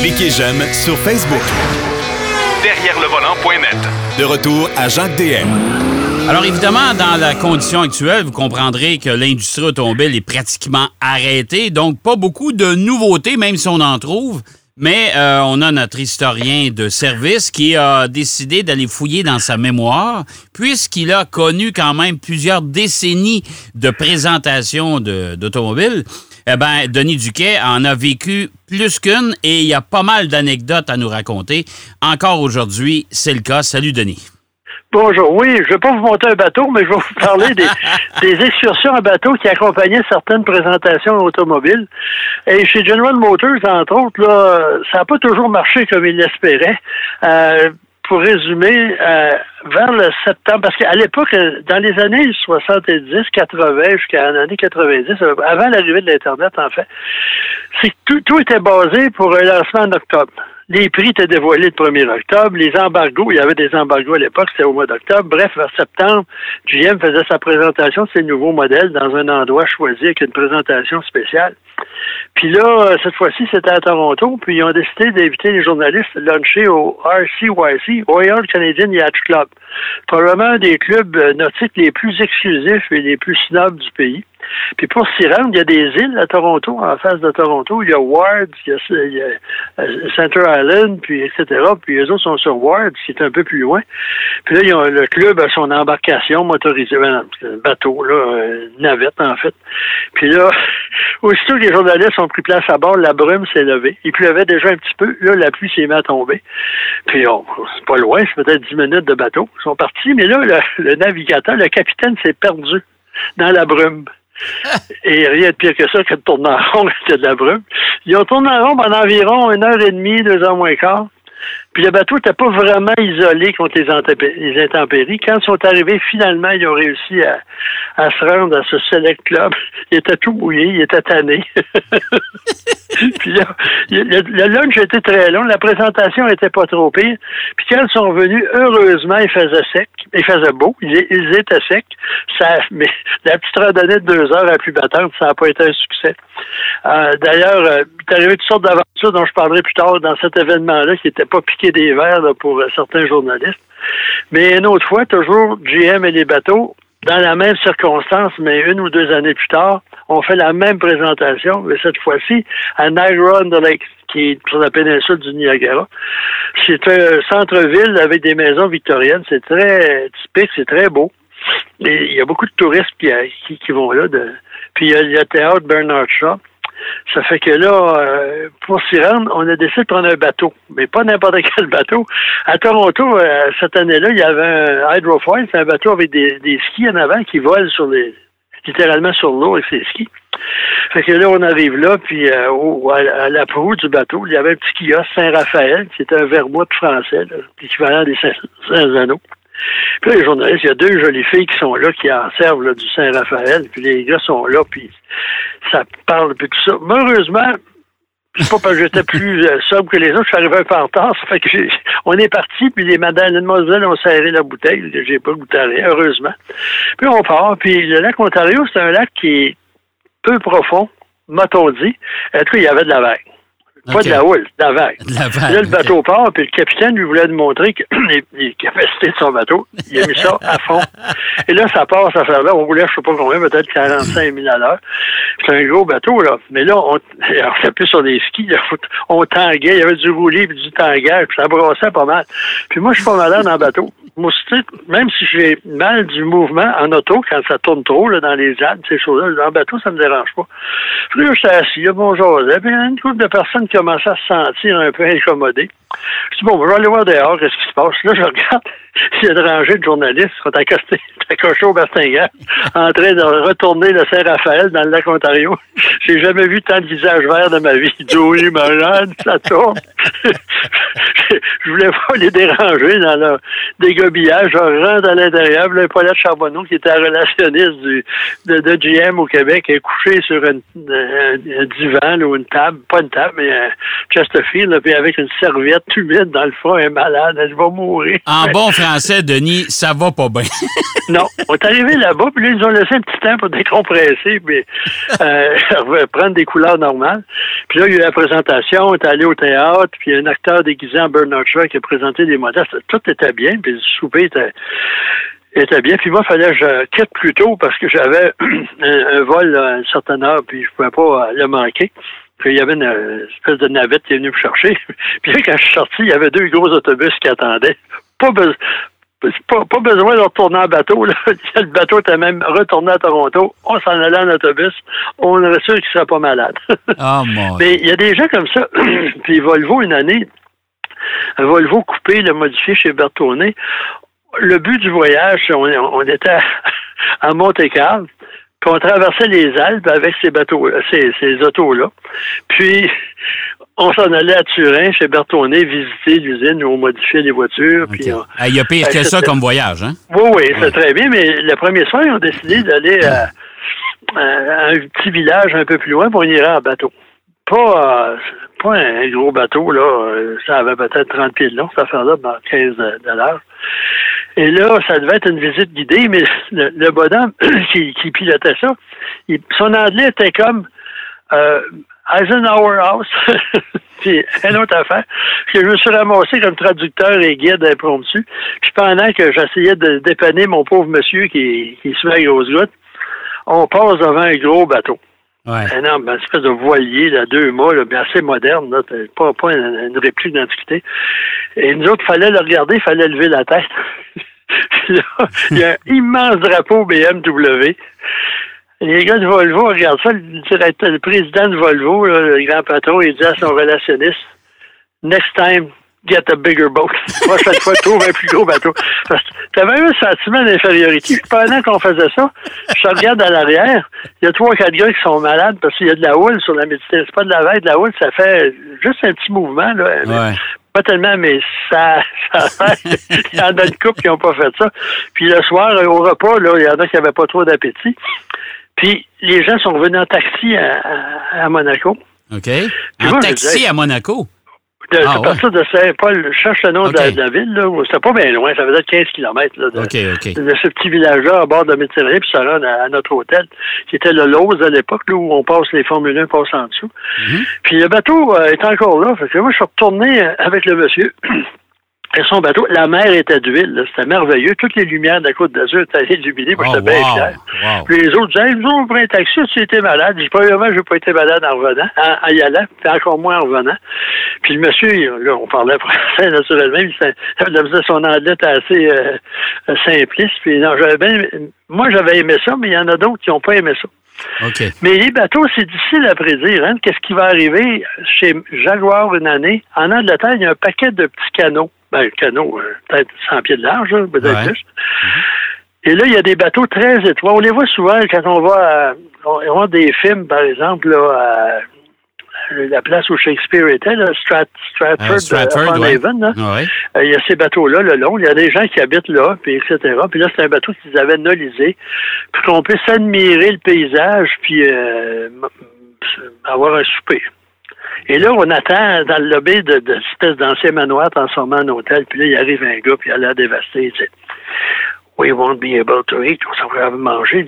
Cliquez j'aime sur Facebook. Derrière le volant.net. De retour à Jacques DM. Alors évidemment, dans la condition actuelle, vous comprendrez que l'industrie automobile est pratiquement arrêtée, donc pas beaucoup de nouveautés, même si on en trouve. Mais euh, on a notre historien de service qui a décidé d'aller fouiller dans sa mémoire, puisqu'il a connu quand même plusieurs décennies de présentation d'automobiles. Eh bien, Denis Duquet en a vécu plus qu'une et il y a pas mal d'anecdotes à nous raconter. Encore aujourd'hui, c'est le cas. Salut, Denis. Bonjour. Oui, je ne vais pas vous monter un bateau, mais je vais vous parler des, des excursions à bateau qui accompagnaient certaines présentations automobiles. Et chez General Motors, entre autres, là, ça n'a pas toujours marché comme il l'espérait. Euh, pour résumer, euh, vers le septembre, parce qu'à l'époque, dans les années 70, 80, jusqu'à l'année 90, avant l'arrivée de l'Internet, en fait, c'est tout, tout était basé pour un lancement en octobre. Les prix étaient dévoilés le 1er octobre. Les embargos, il y avait des embargos à l'époque, c'était au mois d'octobre. Bref, vers septembre, GM faisait sa présentation de ses nouveaux modèles dans un endroit choisi avec une présentation spéciale. Puis là, cette fois-ci, c'était à Toronto, puis ils ont décidé d'inviter les journalistes à luncher au RCYC, Royal Canadian Yacht Club. Probablement un des clubs nautiques les plus exclusifs et les plus snobs du pays. Puis pour s'y rendre, il y a des îles à Toronto, en face de Toronto. Il y a Ward, il y a, euh, Center Island, puis etc. Puis les autres sont sur Ward, qui est un peu plus loin. Puis là, il y a le club a son embarcation motorisée, un bateau, là, une navette en fait. Puis là, aussitôt que les journalistes ont pris place à bord, la brume s'est levée. Il pleuvait déjà un petit peu. Là, la pluie s'est mise à tomber. Puis oh, c'est pas loin, c'est peut-être dix minutes de bateau. Ils sont partis, mais là, le navigateur, le capitaine s'est perdu dans la brume. Et rien de pire que ça que de tourner en rond c'était de la brume. Ils ont tourné en rond pendant environ une heure et demie, deux heures moins quart. Puis le bateau n'était pas vraiment isolé contre les, intempéries. Quand ils sont arrivés, finalement, ils ont réussi à, se rendre à ce select club. Il était tout mouillé, il était tanné. puis là, le, lunch était très long, la présentation n'était pas trop pire. Puis quand ils sont venus, heureusement, il faisait sec, il faisait beau, ils, étaient secs. Ça, mais la petite randonnée de deux heures à plus battante, ça n'a pas été un succès. Euh, d'ailleurs, euh, il est arrivé toutes sortes d'aventures dont je parlerai plus tard dans cet événement-là qui n'était pas piqué des verres pour euh, certains journalistes. Mais une autre fois, toujours GM et les bateaux, dans la même circonstance, mais une ou deux années plus tard, on fait la même présentation, mais cette fois-ci à Niagara on the Lake, qui est sur la péninsule du Niagara. C'est un centre-ville avec des maisons victoriennes. C'est très typique, c'est très beau. Il y a beaucoup de touristes qui, vont là. Puis il y a le théâtre Bernard Shaw. Ça fait que là, euh, pour s'y rendre, on a décidé de prendre un bateau, mais pas n'importe quel bateau. À Toronto, euh, cette année-là, il y avait un hydrofoil, c'est un bateau avec des, skis en avant qui volent sur les, littéralement sur l'eau avec ses skis. Fait que là, on arrive là, puis euh, à, la proue du bateau, il y avait un petit kiosque Saint-Raphaël, qui était un vermouth français, l'équivalent des Saint-Anneaux. Puis là, les journalistes, il y a deux jolies filles qui sont là, qui en servent du Saint-Raphaël, puis les gars sont là, puis ça parle, puis tout ça. Malheureusement, c'est pas parce que j'étais plus euh, sobre que les autres, je suis arrivé un peu en retard, ça fait que on est parti, puis les madames et mademoiselles ont serré la bouteille, j'ai pas goûté à rien, heureusement. Puis on part, puis le lac Ontario, c'est un lac qui est peu profond, m'a-t-on dit. En tout cas, il y avait de la vague. Pas de la houle, de la vague. là, le bateau part, puis le capitaine lui voulait montrer que les, capacités de son bateau. Il a mis ça à fond. Et là, ça part, ça fait là. On voulait, je sais pas combien, peut-être 45 000 à l'heure. C'est un gros bateau, là. Mais là, on, on plus sur des skis. on tanguait. Il y avait du roulis puis du tanguage. Puis ça brossait pas mal. Puis moi, je suis pas malade dans le bateau. Moi, même si j'ai mal du mouvement en auto, quand ça tourne trop là, dans les Alpes, ces choses-là, dans le bateau, ça me dérange pas. Puis là, j'étais assis, bonjour. Il y avait une couple de personnes qui commençaient à se sentir un peu incommodées. Je dis, bon, je vais aller voir dehors, qu'est-ce qui se passe? Là, je regarde, il y a une rangée de journalistes qui sont accostés, accrochés au bastingage, en train de retourner le Saint-Raphaël dans le lac Ontario. J'ai jamais vu tant de visages verts de ma vie. Joey malade, ça tourne. je voulais pas les déranger dans leur dégobillage. Je rentre à l'intérieur, là, Paulette Charbonneau, qui était relationniste du, de, GM au Québec, est couché sur un, divan ou une table, pas une table, mais un Chesterfield, puis avec une serviette humide dans le elle est malade, elle va mourir. En bon français, Denis, ça va pas bien. non. On est arrivé là-bas, puis là, ils ont laissé un petit temps pour décompresser, puis euh, prendre des couleurs normales. Puis là, il y a eu la présentation, on est allé au théâtre, puis un acteur déguisé en Bernard Shaw qui a présenté des modèles. Tout était bien, puis le souper était était bien. Puis moi, il fallait que je quitte plus tôt parce que j'avais un, vol à une certaine heure, puis je pouvais pas euh, le manquer. Puis il y avait une espèce de navette qui est venue me chercher. puis là, quand je suis sorti, il y avait deux gros autobus qui attendaient. Pas, pas, besoin de retourner en bateau. Là. Le bateau était même retourné à Toronto. On s'en allait en autobus. On aurait sûr qu'il serait pas malade. oh, Mais il y a des gens comme ça. puis Volvo, une année, un Volvo coupé, le modifié chez Bertone, le but du voyage, on, était à Monte-Carlo, puis on traversait les Alpes avec ces bateaux, ces, ces autos-là. Puis on s'en allait à Turin, chez Bertonnet, visiter l'usine où on modifiait les voitures. Puis ah, il y a pire que ça comme voyage, hein? Oui, oui, c'est très bien, mais le premier soir, ils ont décidé d'aller à, un petit village un peu plus loin pour y aller en bateau. Pas, pas un gros bateau, là. Ça avait peut-être 30 pieds de long, cette affaire-là, 15 dollars. Et là, ça devait être une visite guidée, mais le, le bonhomme qui, pilotait ça, son anglais était comme euh, Eisenhower House. puis une autre affaire. que je me suis ramassé comme traducteur et guide impromptu. Puis pendant que j'essayais de dépanner mon pauvre monsieur qui, qui se met à grosse goutte, on passe devant un gros bateau. Ouais. Un énorme, une espèce de voilier de deux mâts, mais assez moderne, là, pas, pas une, réplique d'antiquité. Et nous autres, il fallait le regarder, il fallait lever la tête. là, il y a un immense drapeau BMW. Les gars de Volvo regardent ça, le, le président de Volvo, le grand patron, il dit à son relationniste Next time, get a bigger boat. Prochaine fois, trouve un plus gros bateau. Parce que t'avais un sentiment d'infériorité. Pendant qu'on faisait ça, je regarde à l'arrière, il y a trois, quatre gars qui sont malades parce qu'il y a de la houle sur la méditerranée. C'est pas de la veille, de la houle, ça fait juste un petit mouvement, là. Pas tellement, mais ça, ça il y en a une couple qui n'ont pas fait ça. Puis le soir, au repas, là, il y en a qui n'avaient pas trop d'appétit. Puis les gens sont revenus en taxi à, Monaco. OK. en taxi à Monaco? De, ah, à partir de Saint-Paul, je cherche le nom de, la, ville, là. C'était pas bien loin, ça faisait 15 km là, de, ce petit village-là à bord de Méditerranée, puis ça rend à, notre hôtel, qui était le Lose à l'époque, où on passe les Formule 1, passe en dessous. Mhm. Puis le bateau euh, est encore là. Fait que moi, je suis retourné avec le monsieur. Et son bateau, la mer était d'huile, c'était merveilleux. Toutes les lumières de la Côte d'Azur étaient illuminées, moi, j'étais bien fier. Puis les autres disaient, nous, on prend un taxi, tu étais malade. J'ai pas je n'ai pas été malade en revenant, en, y allant, puis encore moins en revenant. Puis le monsieur, là, on parlait français, naturellement, il faisait son anglais assez euh, simpliste. Puis non, j'avais bien, moi, j'avais aimé ça, mais il y en a d'autres qui n'ont pas aimé ça. Mais les bateaux, c'est difficile à prédire. Hein? Qu'est-ce qui va arriver chez Jaguar une année? En Angleterre, il y a un paquet de petits canaux ben, un canot, euh, peut-être 100 pieds de large, peut-être plus. Et là, il y a des bateaux très étroits. On les voit souvent quand on va à, on voit des films, par exemple, là, à la place où Shakespeare était, là, Stratford, uh, Stratford ouais. Euh, il y a ces bateaux-là le long. Il y a des gens qui habitent là, puis etc. Puis là, c'est un bateau qu'ils avaient nolisé, puis qu'on puisse admirer le paysage, puis euh, avoir un souper. Et là, on attend dans le lobby de, de espèce d'ancien manoir transformé en hôtel. Puis là, il arrive un gars, puis il a l'air dévasté. Dit We won't be able to eat. On s'en va manger.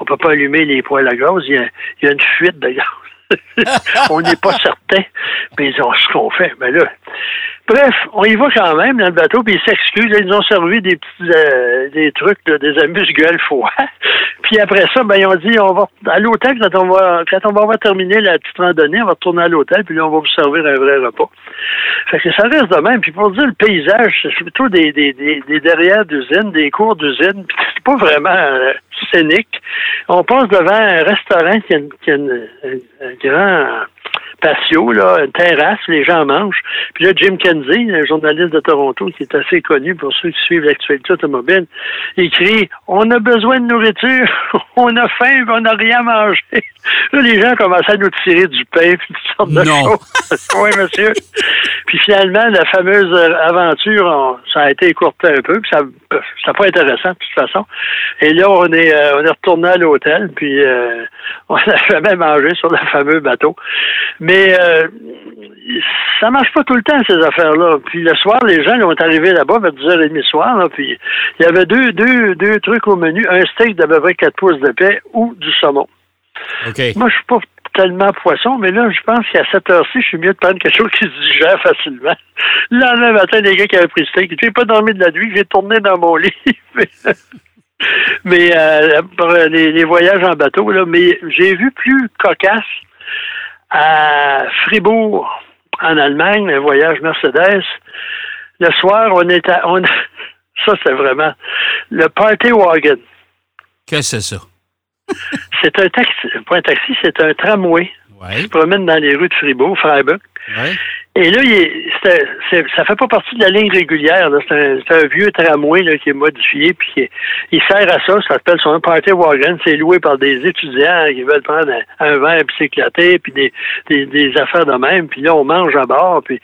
On peut pas allumer les poêles à gaz. Il y a, il y a une fuite de gaz. on n'est pas certain, mais ils ont ce qu'on fait. Mais là, bref, on y va quand même dans le bateau, puis ils s'excusent. Ils nous ont servi des petits euh, des trucs, des amuse-gueules foie. puis après ça, ben, ils ont dit on va à l'hôtel quand on va quand on va avoir terminé la petite randonnée, on va retourner à l'hôtel, puis là, on va vous servir un vrai repas. Fait que ça reste de même. Puis pour dire le paysage, c'est plutôt des, des, des, des derrière d'usines, des cours d'usines. C'est pas vraiment euh, scénique. On passe devant un restaurant qui a, qui a un grand patio, là, une terrasse, les gens mangent. Puis là, Jim Kenzie, un journaliste de Toronto qui est assez connu pour ceux qui suivent l'actualité automobile, écrit On a besoin de nourriture, on a faim, on n'a rien à manger. Là, les gens commencent à nous tirer du pain puis toutes sortes de choses. oui, monsieur. Puis finalement, la fameuse aventure, ça a été écourté un peu, puis ça n'a pas intéressant de toute façon. Et là, on est, euh, on est retourné à l'hôtel, puis euh, on n'a jamais mangé sur le fameux bateau. Mais euh, ça marche pas tout le temps, ces affaires-là. Puis le soir, les gens ils ont arrivé là-bas vers 10h30 soir, là, puis il y avait deux, deux, deux trucs au menu, un steak d'à peu près 4 pouces de paix ou du saumon. Moi, je suis pas tellement poisson, mais là, je pense qu'à cette heure-ci, je suis mieux de prendre quelque chose qui se digère facilement. Le lendemain matin, les gars qui avaient pris steak, j'ai pas dormi de la nuit, j'ai tourné dans mon lit. mais euh, pour les, voyages en bateau, là, mais j'ai vu plus cocasse à Fribourg, en Allemagne, un voyage Mercedes. Le soir, on était, on, ça c'est vraiment le party wagon. Qu'est-ce que c'est ça? c'est un taxi, pas un taxi, c'est un tramway ouais. qui se promène dans les rues de Fribourg, Freiburg. Et là, il ça fait pas partie de la ligne régulière. C'est un, vieux tramway qui est modifié, puis il sert à ça. Ça s'appelle son party wagon. C'est loué par des étudiants qui veulent prendre un, verre puis s'éclater, puis des, des, affaires de même. Puis là, on mange à bord, puis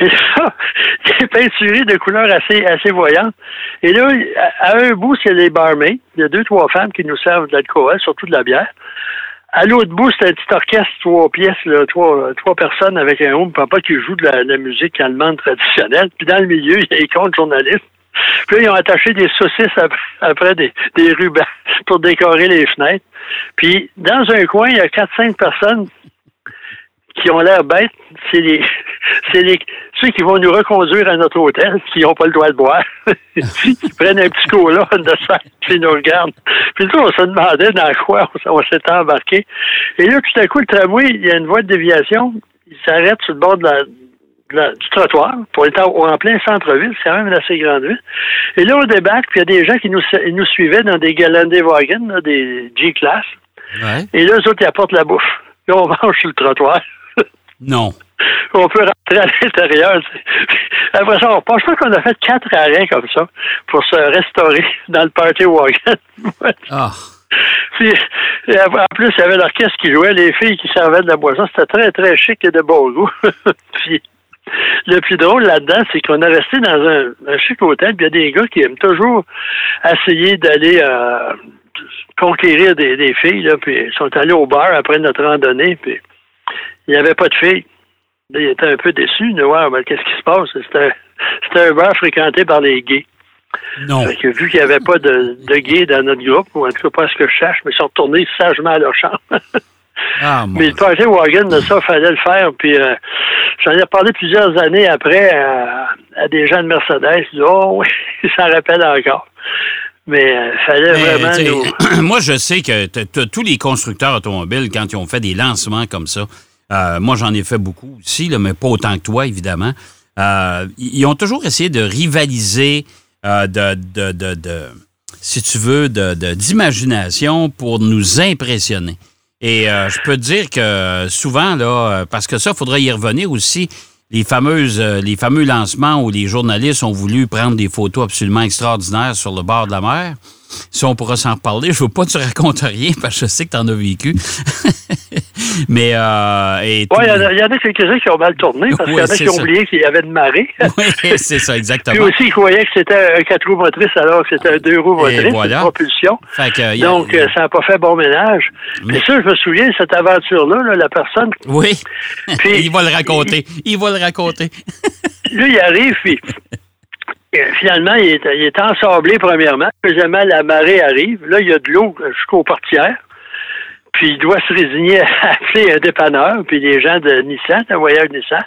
et ça, c'est peinturé de couleurs assez, assez voyantes. Et là, à un bout, c'est les barmaids. Il y a deux, trois femmes qui nous servent de l'alcool, surtout de la bière. À l'autre bout, c'est un petit orchestre, trois pièces, là, trois, trois personnes avec un homme papa qui joue de la, musique allemande traditionnelle. Puis dans le milieu, il y a les comptes journalistes. Puis là, ils ont attaché des saucisses après, des, des rubans pour décorer les fenêtres. Puis dans un coin, il y a quatre, cinq personnes qui ont l'air bêtes, c'est les, c'est les, ceux qui vont nous reconduire à notre hôtel, qui n'ont pas le droit de boire, qui prennent un petit cola de ça, puis nous regardent. Puis là, on se demandait dans quoi on, s'était embarqué. Et là, tout à coup, le tramway, il y a une voie de déviation, il s'arrête sur le bord de la, du trottoir pour être en, plein centre-ville, c'est quand même une assez grande ville. Et là, on débarque, puis il y a des gens qui nous, nous suivaient dans des Galandé-Wagen, des G-Class. Et là, eux autres, ils apportent la bouffe. Là, on mange sur le trottoir. Non. On peut rentrer à l'intérieur. Après ça, on pense pas qu'on a fait quatre arrêts comme ça pour se restaurer dans le party wagon. ah. Puis, en plus, il y avait l'orchestre qui jouait, les filles qui servaient de la boisson. C'était très, très chic et de beau goût. puis, le plus drôle là-dedans, c'est qu'on est resté dans un, chic hôtel, puis il y a des gars qui aiment toujours essayer d'aller euh, conquérir des, des filles, là, puis ils sont allés au bar après notre randonnée, puis il n'y avait pas de filles. Il était un peu déçu de voir qu'est-ce qui se passe? C'était un bar fréquenté par les gays. Non. vu qu'il n'y avait pas de, de gays dans notre groupe, ou en tout cas pas ce que je cherche, mais ils sont retournés sagement à leur chambre. Ah, mais le party wagon, ça, fallait le faire. Puis euh, j'en ai parlé plusieurs années après à, des gens de Mercedes. Ils oh oui, ça rappelle encore. Mais il euh, fallait vraiment Moi, je sais que tous les constructeurs automobiles, quand ils ont fait des lancements comme ça, euh, moi, j'en ai fait beaucoup aussi, là, mais pas autant que toi, évidemment. Euh, ils ont toujours essayé de rivaliser de, de, de, si tu veux, d'imagination pour nous impressionner. Et je peux te dire que souvent, là, parce que ça, il faudrait y revenir aussi, les fameuses, euh, les fameux lancements où les journalistes ont voulu prendre des photos absolument extraordinaires sur le bord de la mer. Si on pourra s'en reparler, je ne veux pas te raconter rien parce que je sais que tu en as vécu. Mais euh, il y, en a quelques-uns qui ont mal tourné parce qu'il y en a qui ont oublié qu'il y avait une marée. oui, c'est ça, exactement. Puis aussi, ils croyaient que c'était un quatre roues motrices alors que c'était un deux roues motrices, voilà. propulsion. Donc, ça n'a pas fait bon ménage. Mais ça, je me souviens, cette aventure-là, la personne. Oui. Puis, il va le raconter. Il, va le raconter. lui, il arrive, puis finalement, il est, il est ensablé premièrement. Deuxièmement, la marée arrive. Là, il y a de l'eau jusqu'aux portières. Puis il doit se résigner à appeler un dépanneur, puis les gens de Nissan, un voyage Nissan.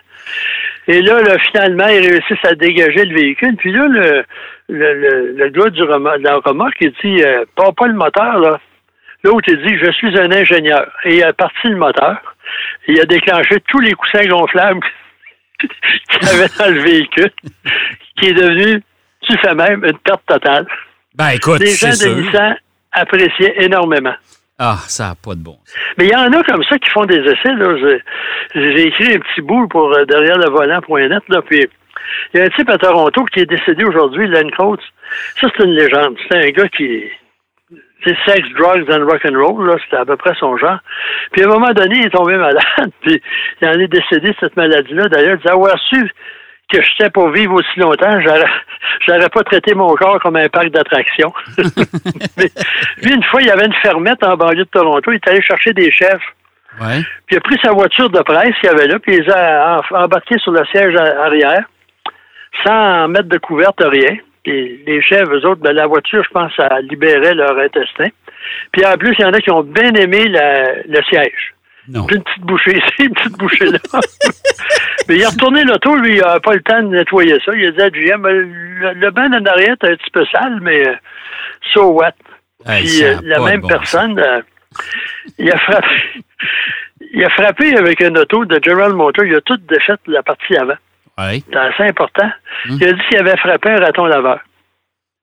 Et là, finalement, ils réussissent à dégager le véhicule. Puis là, le, le, le, gars du de la remorque, il dit euh, pas, pas le moteur, là. L'autre, il dit Je suis un ingénieur. Et il a parti le moteur. Il a déclenché tous les coussins gonflables qu'il avait dans le véhicule, qui est devenu, tu fais même, une perte totale. Ben écoute, les gens de Nissan appréciaient énormément. Ah, ça n'a pas de bon. Mais il y en a comme ça qui font des essais. J'ai écrit un petit bout pour euh, derrière le volant.net. Là, puis il y a un type à Toronto qui est décédé aujourd'hui, Len Coates. Ça, c'est une légende. C'est un gars qui sex, drugs and rock and roll, là, c'était à peu près son genre. Puis à un moment donné, il est tombé malade, puis il en est décédé de cette maladie-là. D'ailleurs, il disait avoir su que je j'étais pour vivre aussi longtemps, j'aurais pas traité mon corps comme un parc d'attractions. Mais lui, une fois, il y avait une fermette en banlieue de Toronto, il est allé chercher des chefs. Ouais. Puis il a pris sa voiture de presse qu'il avait là, puis il les a embarqués sur le siège arrière, sans mettre de couverte, rien. Puis les chefs, eux autres, ben, la voiture, je pense, ça libérait leur intestin. Puis en plus, il y en a qui ont bien aimé le siège. Non. Une petite bouchée ici, une petite bouchée là. Mais il a retourné l'auto, lui, il n'a pas le temps de nettoyer ça. Il a dit à GM, le, le banc en arrière est un petit peu sale, mais euh, so what? Puis euh, la même personne, euh, il a frappé. il a frappé avec une auto de General Motors. Il a tout défait la partie avant. Oui. C'est assez important. Hum. Il a dit qu'il avait frappé un raton laveur.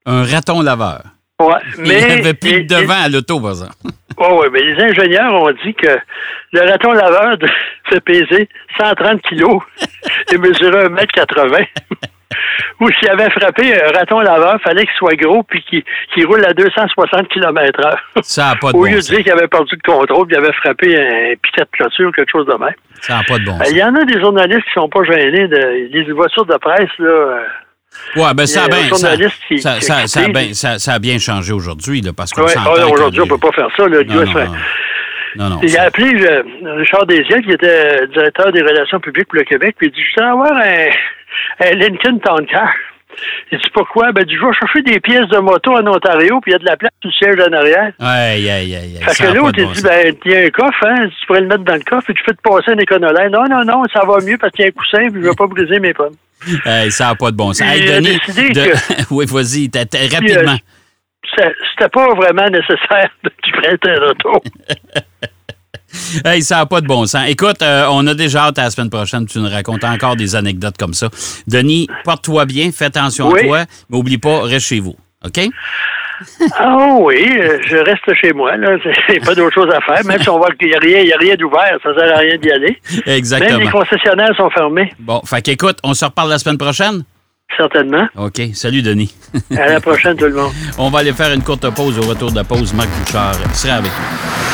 Un raton laveur? Ouais, mais. Il avait plus de devant à l'auto, par exemple. Oui, oui, mais les ingénieurs ont dit que le raton laveur fait peser 130 kilos et mesurer 1m80. Ou s'il avait frappé un raton laveur, il fallait qu'il soit gros puis qu'il roule à 260 km h Ça n'a pas de Au bon lieu de dire qu'il avait perdu le contrôle, il avait frappé un piquet de clôture ou quelque chose de même. Ça n'a pas de bon Il y en a des journalistes qui sont pas gênés. De, les voitures de presse, là... Euh, oui, ben ça a, bien, ça, ça, ça, a bien, ça, a bien changé aujourd'hui, parce qu'on ouais, oh, Aujourd'hui, on ne peut pas faire ça. Là. Non, non, non, non, il a appelé euh, Richard Desiel, qui était directeur des relations publiques pour le Québec, puis il dit, je vais avoir un Lincoln Town Car. Il dit pourquoi? Ben, je vais chercher des pièces de moto en Ontario, puis il y a de la place sur le siège en arrière. Aïe, aïe, aïe. Fait que l'autre, il dit, ben, il y a un coffre, hein, tu pourrais le mettre dans le coffre et tu peux te passer un éconolin. Non, non, non, ça va mieux parce qu'il y a un coussin, puis je ne vais pas briser mes pommes. Hey, ça n'a pas de bon sens. Hey, Denis, de... oui, vas-y, rapidement. C'était pas vraiment nécessaire de tu prêtes un auto. Hey, ça n'a pas de bon sens. Écoute, euh, on a déjà hâte à la semaine prochaine. Tu nous racontes encore des anecdotes comme ça. Denis, porte-toi bien, fais attention à toi, mais oublie pas, reste chez vous. OK? Ah oui, euh, je reste chez moi. Là. C'est pas d'autre chose à faire. Même si on voit qu'il n'y a rien, y a rien d'ouvert, ça ne sert à rien d'y aller. Exactement. Même les concessionnaires sont fermés. Bon, fait qu'écoute, on se reparle la semaine prochaine? Certainement. OK. Salut, Denis. à la prochaine, tout le monde. On va aller faire une courte pause. Au retour de la pause, Marc Bouchard sera avec nous.